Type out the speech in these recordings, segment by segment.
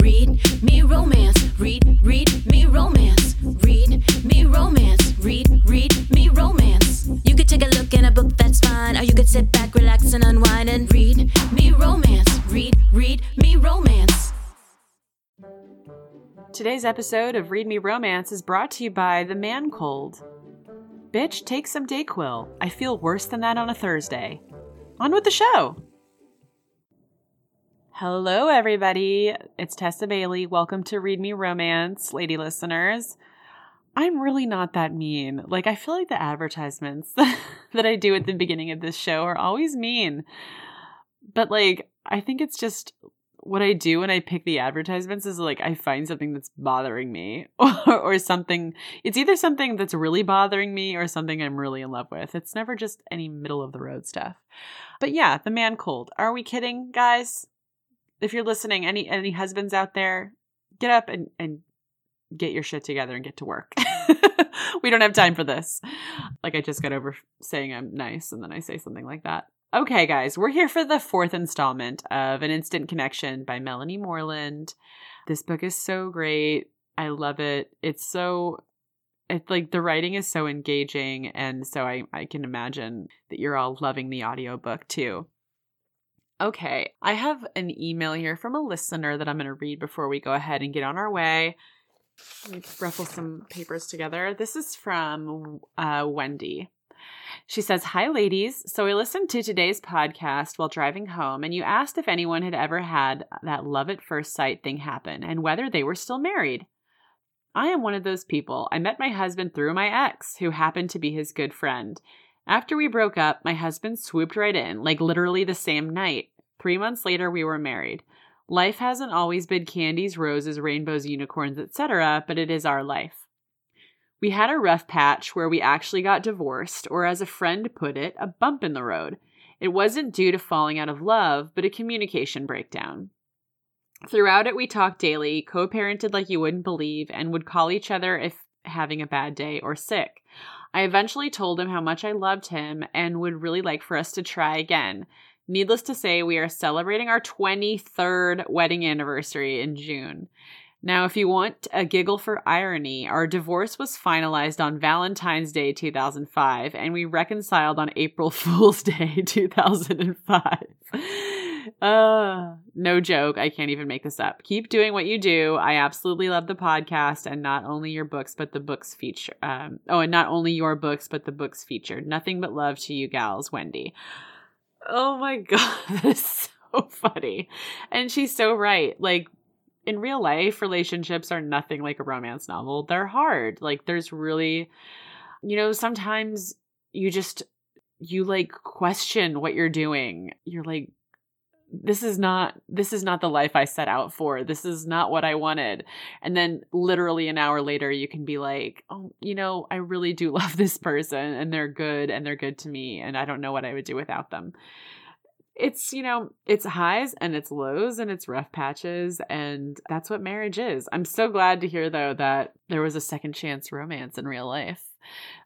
read me romance. Read, read me romance. Read me romance. Read, read me romance. You could take a look in a book, that's fine. Or you could sit back, relax, and unwind and read me romance. Read, read me romance. Today's episode of Read Me Romance is brought to you by The Man Cold. Bitch, take some Dayquil. I feel worse than that on a Thursday. On with the show. Hello, everybody. It's Tessa Bailey. Welcome to Read Me Romance, lady listeners. I'm really not that mean. Like, I feel like the advertisements that I do at the beginning of this show are always mean. But, like, I think it's just what I do when I pick the advertisements is like I find something that's bothering me or, or, something. It's either something that's really bothering me or something I'm really in love with. It's never just any middle of the road stuff. But yeah, the man cold. Are we kidding, guys? If you're listening, any any husbands out there, get up and and get your shit together and get to work. we don't have time for this. Like I just got over saying I'm nice and then I say something like that. Okay, guys, we're here for the fourth installment of An Instant Connection by Melanie Moreland. This book is so great. I love it. It's so it's like the writing is so engaging and so I, I can imagine that you're all loving the audiobook too. Okay, I have an email here from a listener that I'm going to read before we go ahead and get on our way. Let me ruffle some papers together. This is from uh, Wendy. She says, Hi, ladies. So we listened to today's podcast while driving home, and you asked if anyone had ever had that love at first sight thing happen and whether they were still married. I am one of those people. I met my husband through my ex, who happened to be his good friend. After we broke up, my husband swooped right in, like literally the same night. Three months later, we were married. Life hasn't always been candies, roses, rainbows, unicorns, etc., but it is our life. We had a rough patch where we actually got divorced, or as a friend put it, a bump in the road. It wasn't due to falling out of love, but a communication breakdown. Throughout it, we talked daily, co parented like you wouldn't believe, and would call each other if having a bad day or sick. I eventually told him how much I loved him and would really like for us to try again. Needless to say, we are celebrating our 23rd wedding anniversary in June. Now, if you want a giggle for irony, our divorce was finalized on Valentine's Day 2005, and we reconciled on April Fool's Day 2005. Uh, no joke. I can't even make this up. Keep doing what you do. I absolutely love the podcast and not only your books, but the books feature. Um, oh, and not only your books, but the books featured. Nothing but love to you gals, Wendy. Oh my God. That is so funny. And she's so right. Like, in real life, relationships are nothing like a romance novel. They're hard. Like there's really you know, sometimes you just you like question what you're doing. You're like this is not this is not the life I set out for. This is not what I wanted. And then literally an hour later you can be like, "Oh, you know, I really do love this person and they're good and they're good to me and I don't know what I would do without them." it's you know it's highs and it's lows and it's rough patches and that's what marriage is i'm so glad to hear though that there was a second chance romance in real life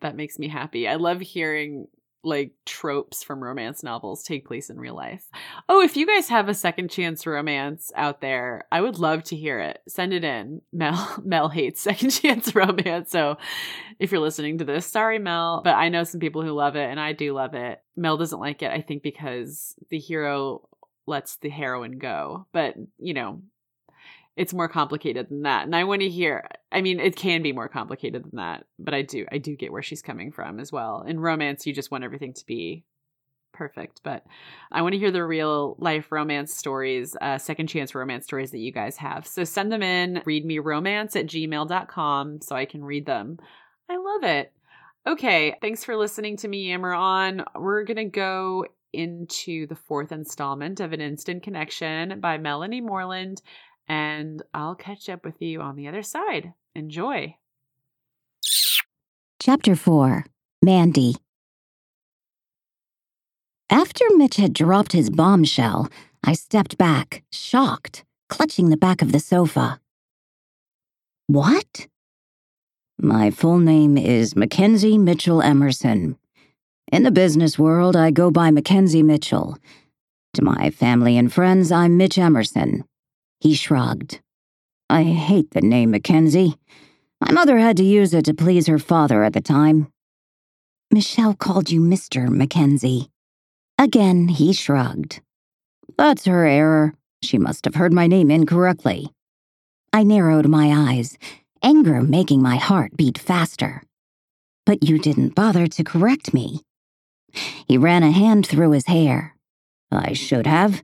that makes me happy i love hearing like tropes from romance novels take place in real life. Oh, if you guys have a second chance romance out there, I would love to hear it. Send it in. Mel Mel hates second chance romance, so if you're listening to this, sorry Mel, but I know some people who love it and I do love it. Mel doesn't like it I think because the hero lets the heroine go. But, you know, it's more complicated than that. And I want to hear I mean, it can be more complicated than that, but I do I do get where she's coming from as well. In romance, you just want everything to be perfect, but I want to hear the real life romance stories, uh, second chance romance stories that you guys have. So send them in, read me romance at gmail.com so I can read them. I love it. Okay, thanks for listening to me yammer on. We're going to go into the fourth installment of An Instant Connection by Melanie Moreland and I'll catch up with you on the other side. Enjoy. Chapter 4 Mandy After Mitch had dropped his bombshell, I stepped back, shocked, clutching the back of the sofa. What? My full name is Mackenzie Mitchell Emerson. In the business world, I go by Mackenzie Mitchell. To my family and friends, I'm Mitch Emerson, he shrugged. I hate the name Mackenzie. My mother had to use it to please her father at the time. Michelle called you Mr. Mackenzie. Again, he shrugged. That's her error. She must have heard my name incorrectly. I narrowed my eyes, anger making my heart beat faster. But you didn't bother to correct me. He ran a hand through his hair. I should have.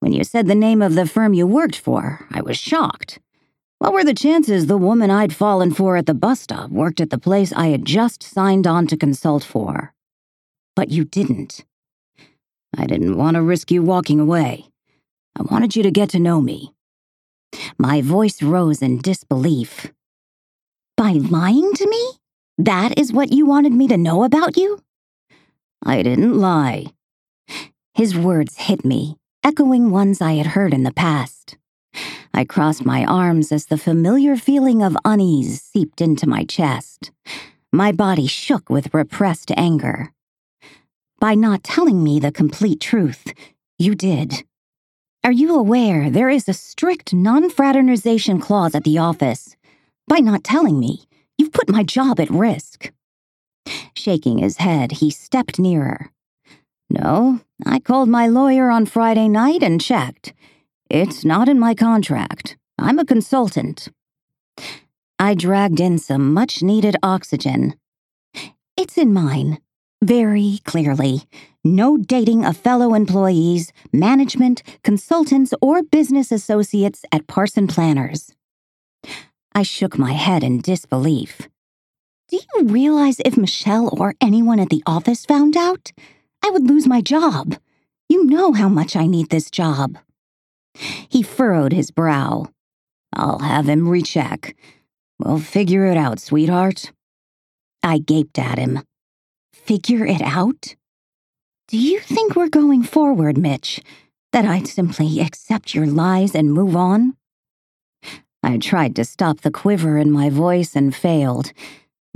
When you said the name of the firm you worked for, I was shocked. What were the chances the woman I'd fallen for at the bus stop worked at the place I had just signed on to consult for? But you didn't. I didn't want to risk you walking away. I wanted you to get to know me. My voice rose in disbelief. By lying to me? That is what you wanted me to know about you? I didn't lie. His words hit me, echoing ones I had heard in the past. I crossed my arms as the familiar feeling of unease seeped into my chest. My body shook with repressed anger. By not telling me the complete truth, you did. Are you aware there is a strict non fraternization clause at the office? By not telling me, you've put my job at risk. Shaking his head, he stepped nearer. No, I called my lawyer on Friday night and checked. It's not in my contract. I'm a consultant. I dragged in some much needed oxygen. It's in mine. Very clearly. No dating of fellow employees, management, consultants, or business associates at Parson Planners. I shook my head in disbelief. Do you realize if Michelle or anyone at the office found out, I would lose my job? You know how much I need this job. He furrowed his brow. I'll have him recheck. We'll figure it out, sweetheart. I gaped at him. Figure it out? Do you think we're going forward, Mitch? That I'd simply accept your lies and move on? I tried to stop the quiver in my voice and failed.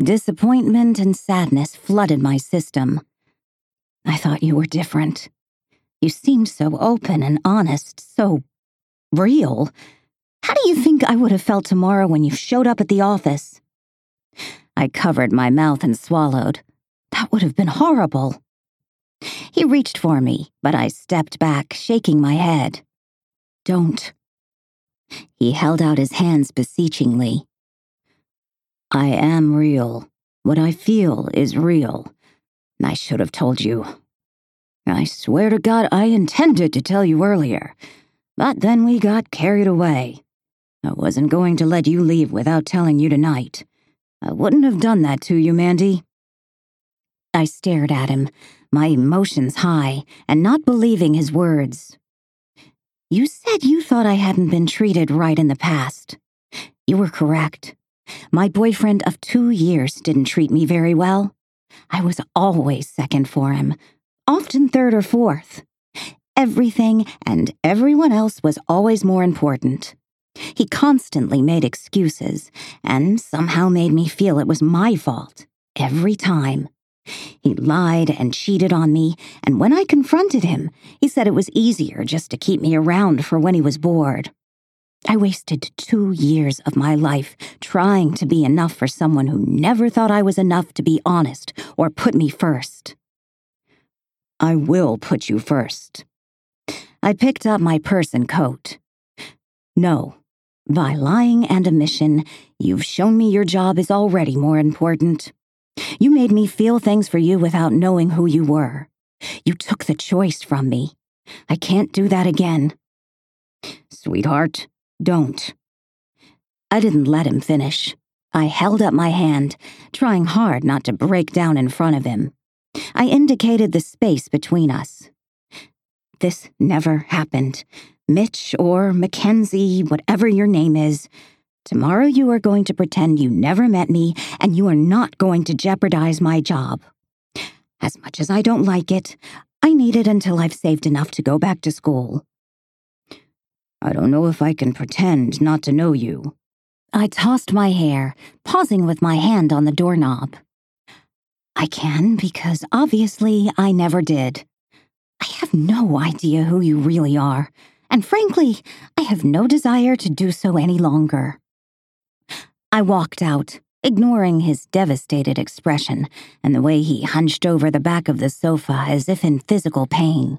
Disappointment and sadness flooded my system. I thought you were different. You seemed so open and honest, so real. How do you think I would have felt tomorrow when you showed up at the office? I covered my mouth and swallowed. That would have been horrible. He reached for me, but I stepped back, shaking my head. Don't. He held out his hands beseechingly. I am real. What I feel is real. I should have told you. I swear to God, I intended to tell you earlier. But then we got carried away. I wasn't going to let you leave without telling you tonight. I wouldn't have done that to you, Mandy. I stared at him, my emotions high, and not believing his words. You said you thought I hadn't been treated right in the past. You were correct. My boyfriend of two years didn't treat me very well. I was always second for him, often third or fourth. Everything and everyone else was always more important. He constantly made excuses and somehow made me feel it was my fault every time. He lied and cheated on me, and when I confronted him, he said it was easier just to keep me around for when he was bored. I wasted two years of my life trying to be enough for someone who never thought I was enough to be honest or put me first. I will put you first. I picked up my purse and coat. No, by lying and omission, you've shown me your job is already more important. You made me feel things for you without knowing who you were. You took the choice from me. I can't do that again. Sweetheart, don't. I didn't let him finish. I held up my hand, trying hard not to break down in front of him. I indicated the space between us. This never happened. Mitch or Mackenzie, whatever your name is, tomorrow you are going to pretend you never met me and you are not going to jeopardize my job. As much as I don't like it, I need it until I've saved enough to go back to school. I don't know if I can pretend not to know you. I tossed my hair, pausing with my hand on the doorknob. I can because obviously I never did. I have no idea who you really are, and frankly, I have no desire to do so any longer. I walked out, ignoring his devastated expression and the way he hunched over the back of the sofa as if in physical pain.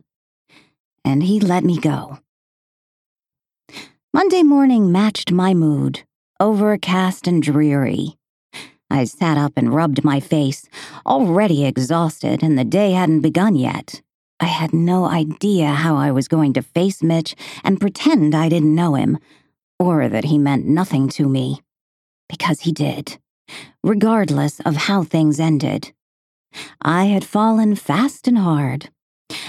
And he let me go. Monday morning matched my mood, overcast and dreary. I sat up and rubbed my face, already exhausted, and the day hadn't begun yet. I had no idea how I was going to face Mitch and pretend I didn't know him, or that he meant nothing to me. Because he did, regardless of how things ended. I had fallen fast and hard.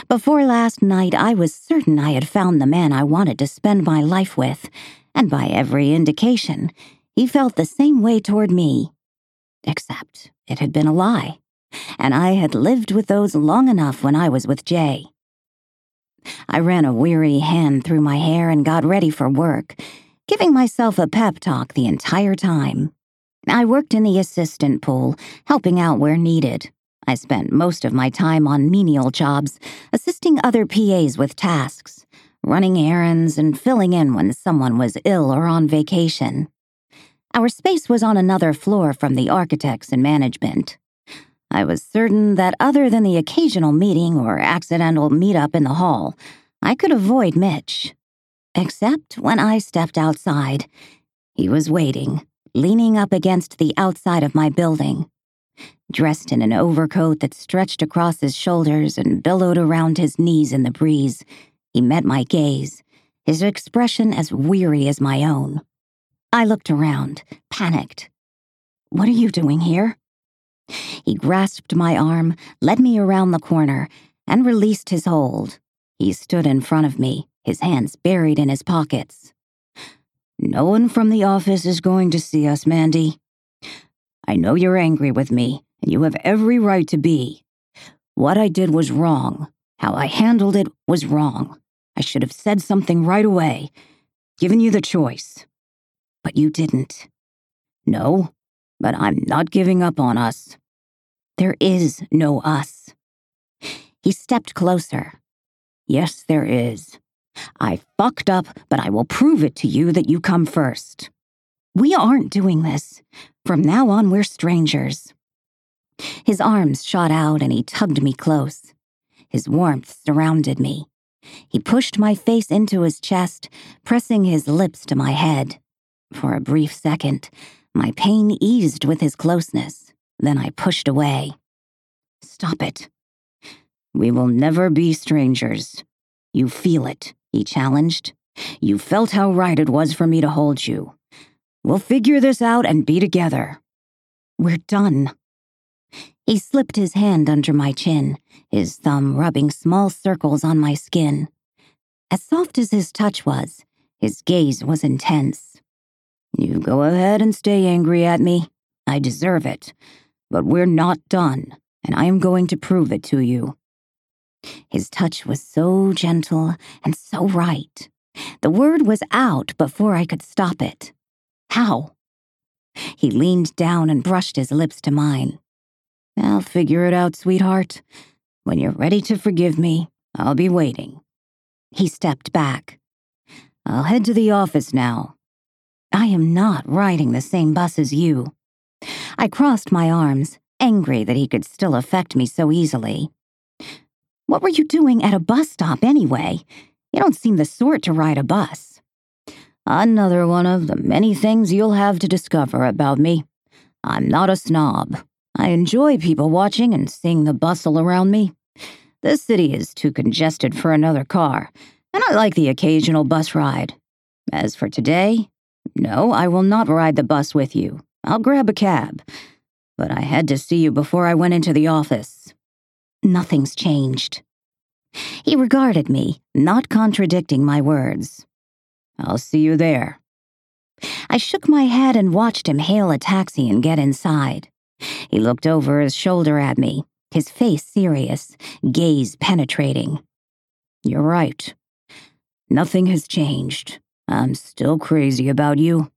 Before last night, I was certain I had found the man I wanted to spend my life with, and by every indication, he felt the same way toward me. Except it had been a lie and I had lived with those long enough when I was with Jay. I ran a weary hand through my hair and got ready for work, giving myself a pep talk the entire time. I worked in the assistant pool, helping out where needed. I spent most of my time on menial jobs, assisting other PAs with tasks, running errands, and filling in when someone was ill or on vacation. Our space was on another floor from the architects and management. I was certain that other than the occasional meeting or accidental meetup in the hall, I could avoid Mitch. Except when I stepped outside. He was waiting, leaning up against the outside of my building. Dressed in an overcoat that stretched across his shoulders and billowed around his knees in the breeze, he met my gaze, his expression as weary as my own. I looked around, panicked. What are you doing here? He grasped my arm, led me around the corner, and released his hold. He stood in front of me, his hands buried in his pockets. No one from the office is going to see us, Mandy. I know you're angry with me, and you have every right to be. What I did was wrong. How I handled it was wrong. I should have said something right away, given you the choice. But you didn't. No, but I'm not giving up on us. There is no us. He stepped closer. Yes, there is. I fucked up, but I will prove it to you that you come first. We aren't doing this. From now on, we're strangers. His arms shot out and he tugged me close. His warmth surrounded me. He pushed my face into his chest, pressing his lips to my head. For a brief second, my pain eased with his closeness. Then I pushed away. Stop it. We will never be strangers. You feel it, he challenged. You felt how right it was for me to hold you. We'll figure this out and be together. We're done. He slipped his hand under my chin, his thumb rubbing small circles on my skin. As soft as his touch was, his gaze was intense. You go ahead and stay angry at me. I deserve it. But we're not done, and I am going to prove it to you. His touch was so gentle and so right. The word was out before I could stop it. How? He leaned down and brushed his lips to mine. I'll figure it out, sweetheart. When you're ready to forgive me, I'll be waiting. He stepped back. I'll head to the office now. I am not riding the same bus as you. I crossed my arms, angry that he could still affect me so easily. What were you doing at a bus stop anyway? You don't seem the sort to ride a bus. Another one of the many things you'll have to discover about me. I'm not a snob. I enjoy people watching and seeing the bustle around me. This city is too congested for another car, and I like the occasional bus ride. As for today, no, I will not ride the bus with you. I'll grab a cab. But I had to see you before I went into the office. Nothing's changed. He regarded me, not contradicting my words. I'll see you there. I shook my head and watched him hail a taxi and get inside. He looked over his shoulder at me, his face serious, gaze penetrating. You're right. Nothing has changed. I'm still crazy about you.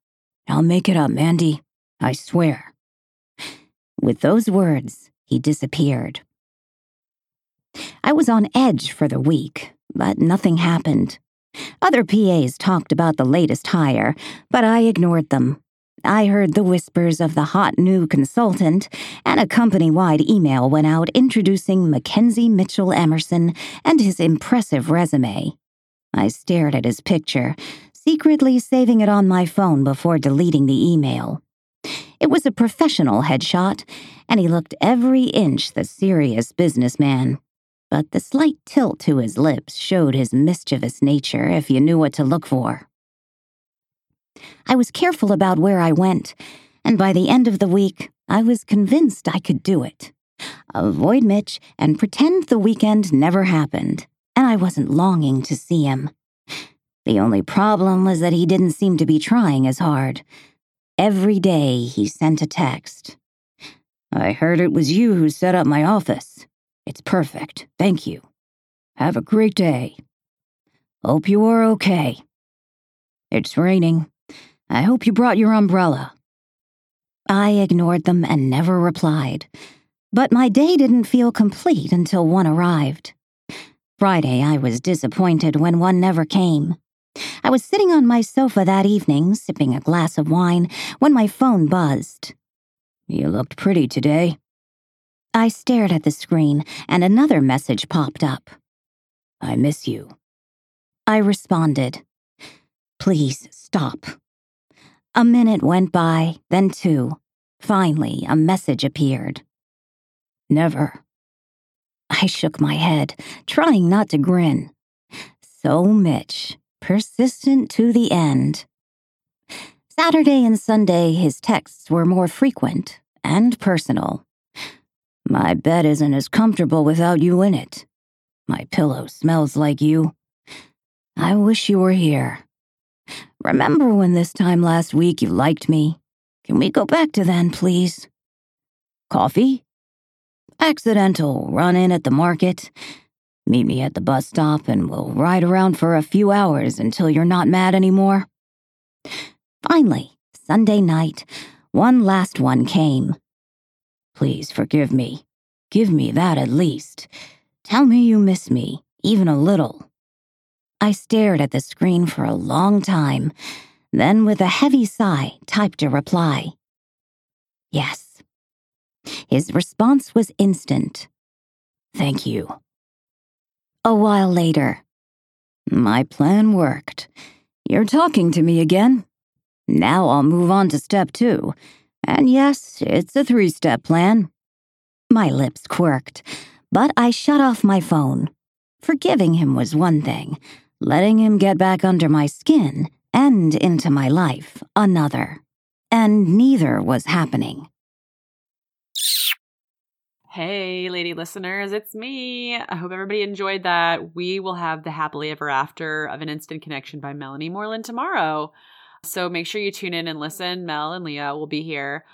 I'll make it up, Mandy. I swear. With those words, he disappeared. I was on edge for the week, but nothing happened. Other PAs talked about the latest hire, but I ignored them. I heard the whispers of the hot new consultant, and a company wide email went out introducing Mackenzie Mitchell Emerson and his impressive resume. I stared at his picture, secretly saving it on my phone before deleting the email. It was a professional headshot, and he looked every inch the serious businessman. But the slight tilt to his lips showed his mischievous nature if you knew what to look for. I was careful about where I went, and by the end of the week, I was convinced I could do it. Avoid Mitch and pretend the weekend never happened, and I wasn't longing to see him. The only problem was that he didn't seem to be trying as hard. Every day he sent a text. I heard it was you who set up my office. It's perfect, thank you. Have a great day. Hope you are okay. It's raining. I hope you brought your umbrella. I ignored them and never replied. But my day didn't feel complete until one arrived. Friday, I was disappointed when one never came. I was sitting on my sofa that evening, sipping a glass of wine, when my phone buzzed. You looked pretty today. I stared at the screen, and another message popped up. I miss you. I responded. Please stop. A minute went by, then two. Finally, a message appeared. Never. I shook my head, trying not to grin. So Mitch, persistent to the end. Saturday and Sunday, his texts were more frequent and personal. My bed isn't as comfortable without you in it. My pillow smells like you. I wish you were here. Remember when this time last week you liked me? Can we go back to then, please? Coffee? Accidental run in at the market. Meet me at the bus stop and we'll ride around for a few hours until you're not mad anymore. Finally, Sunday night, one last one came. Please forgive me. Give me that at least. Tell me you miss me, even a little. I stared at the screen for a long time, then with a heavy sigh typed a reply. Yes. His response was instant. Thank you. A while later. My plan worked. You're talking to me again. Now I'll move on to step two. And yes, it's a three step plan. My lips quirked, but I shut off my phone. Forgiving him was one thing, letting him get back under my skin and into my life another. And neither was happening. Hey, lady listeners, it's me. I hope everybody enjoyed that. We will have the happily ever after of an instant connection by Melanie Moreland tomorrow. So make sure you tune in and listen. Mel and Leah will be here.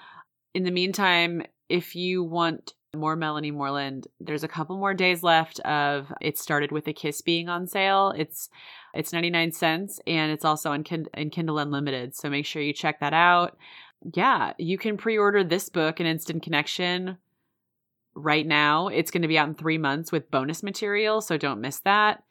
In the meantime, if you want more Melanie Moreland. There's a couple more days left of It Started with a Kiss being on sale. It's it's 99 cents and it's also on in Kindle Unlimited. So make sure you check that out. Yeah, you can pre-order this book, An Instant Connection, right now. It's going to be out in 3 months with bonus material, so don't miss that.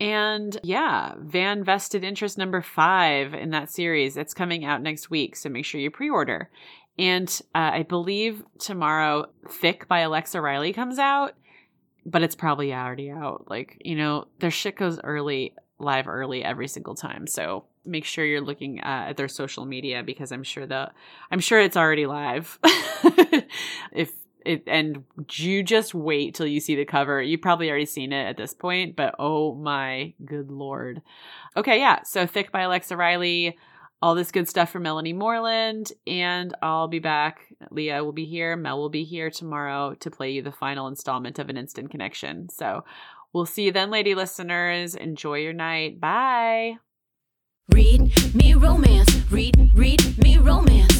And yeah, Van Vested Interest number five in that series. It's coming out next week, so make sure you pre order. And uh, I believe tomorrow, Thick by Alexa Riley comes out, but it's probably already out. Like, you know, their shit goes early, live early every single time. So make sure you're looking uh, at their social media because I'm sure the, I'm sure it's already live. if it, and you just wait till you see the cover. You've probably already seen it at this point, but oh my good lord. Okay, yeah. So Thick by Alexa Riley all this good stuff from Melanie Moreland. And I'll be back. Leah will be here. Mel will be here tomorrow to play you the final installment of An Instant Connection. So we'll see you then, lady listeners. Enjoy your night. Bye. Read me romance. Read, read me romance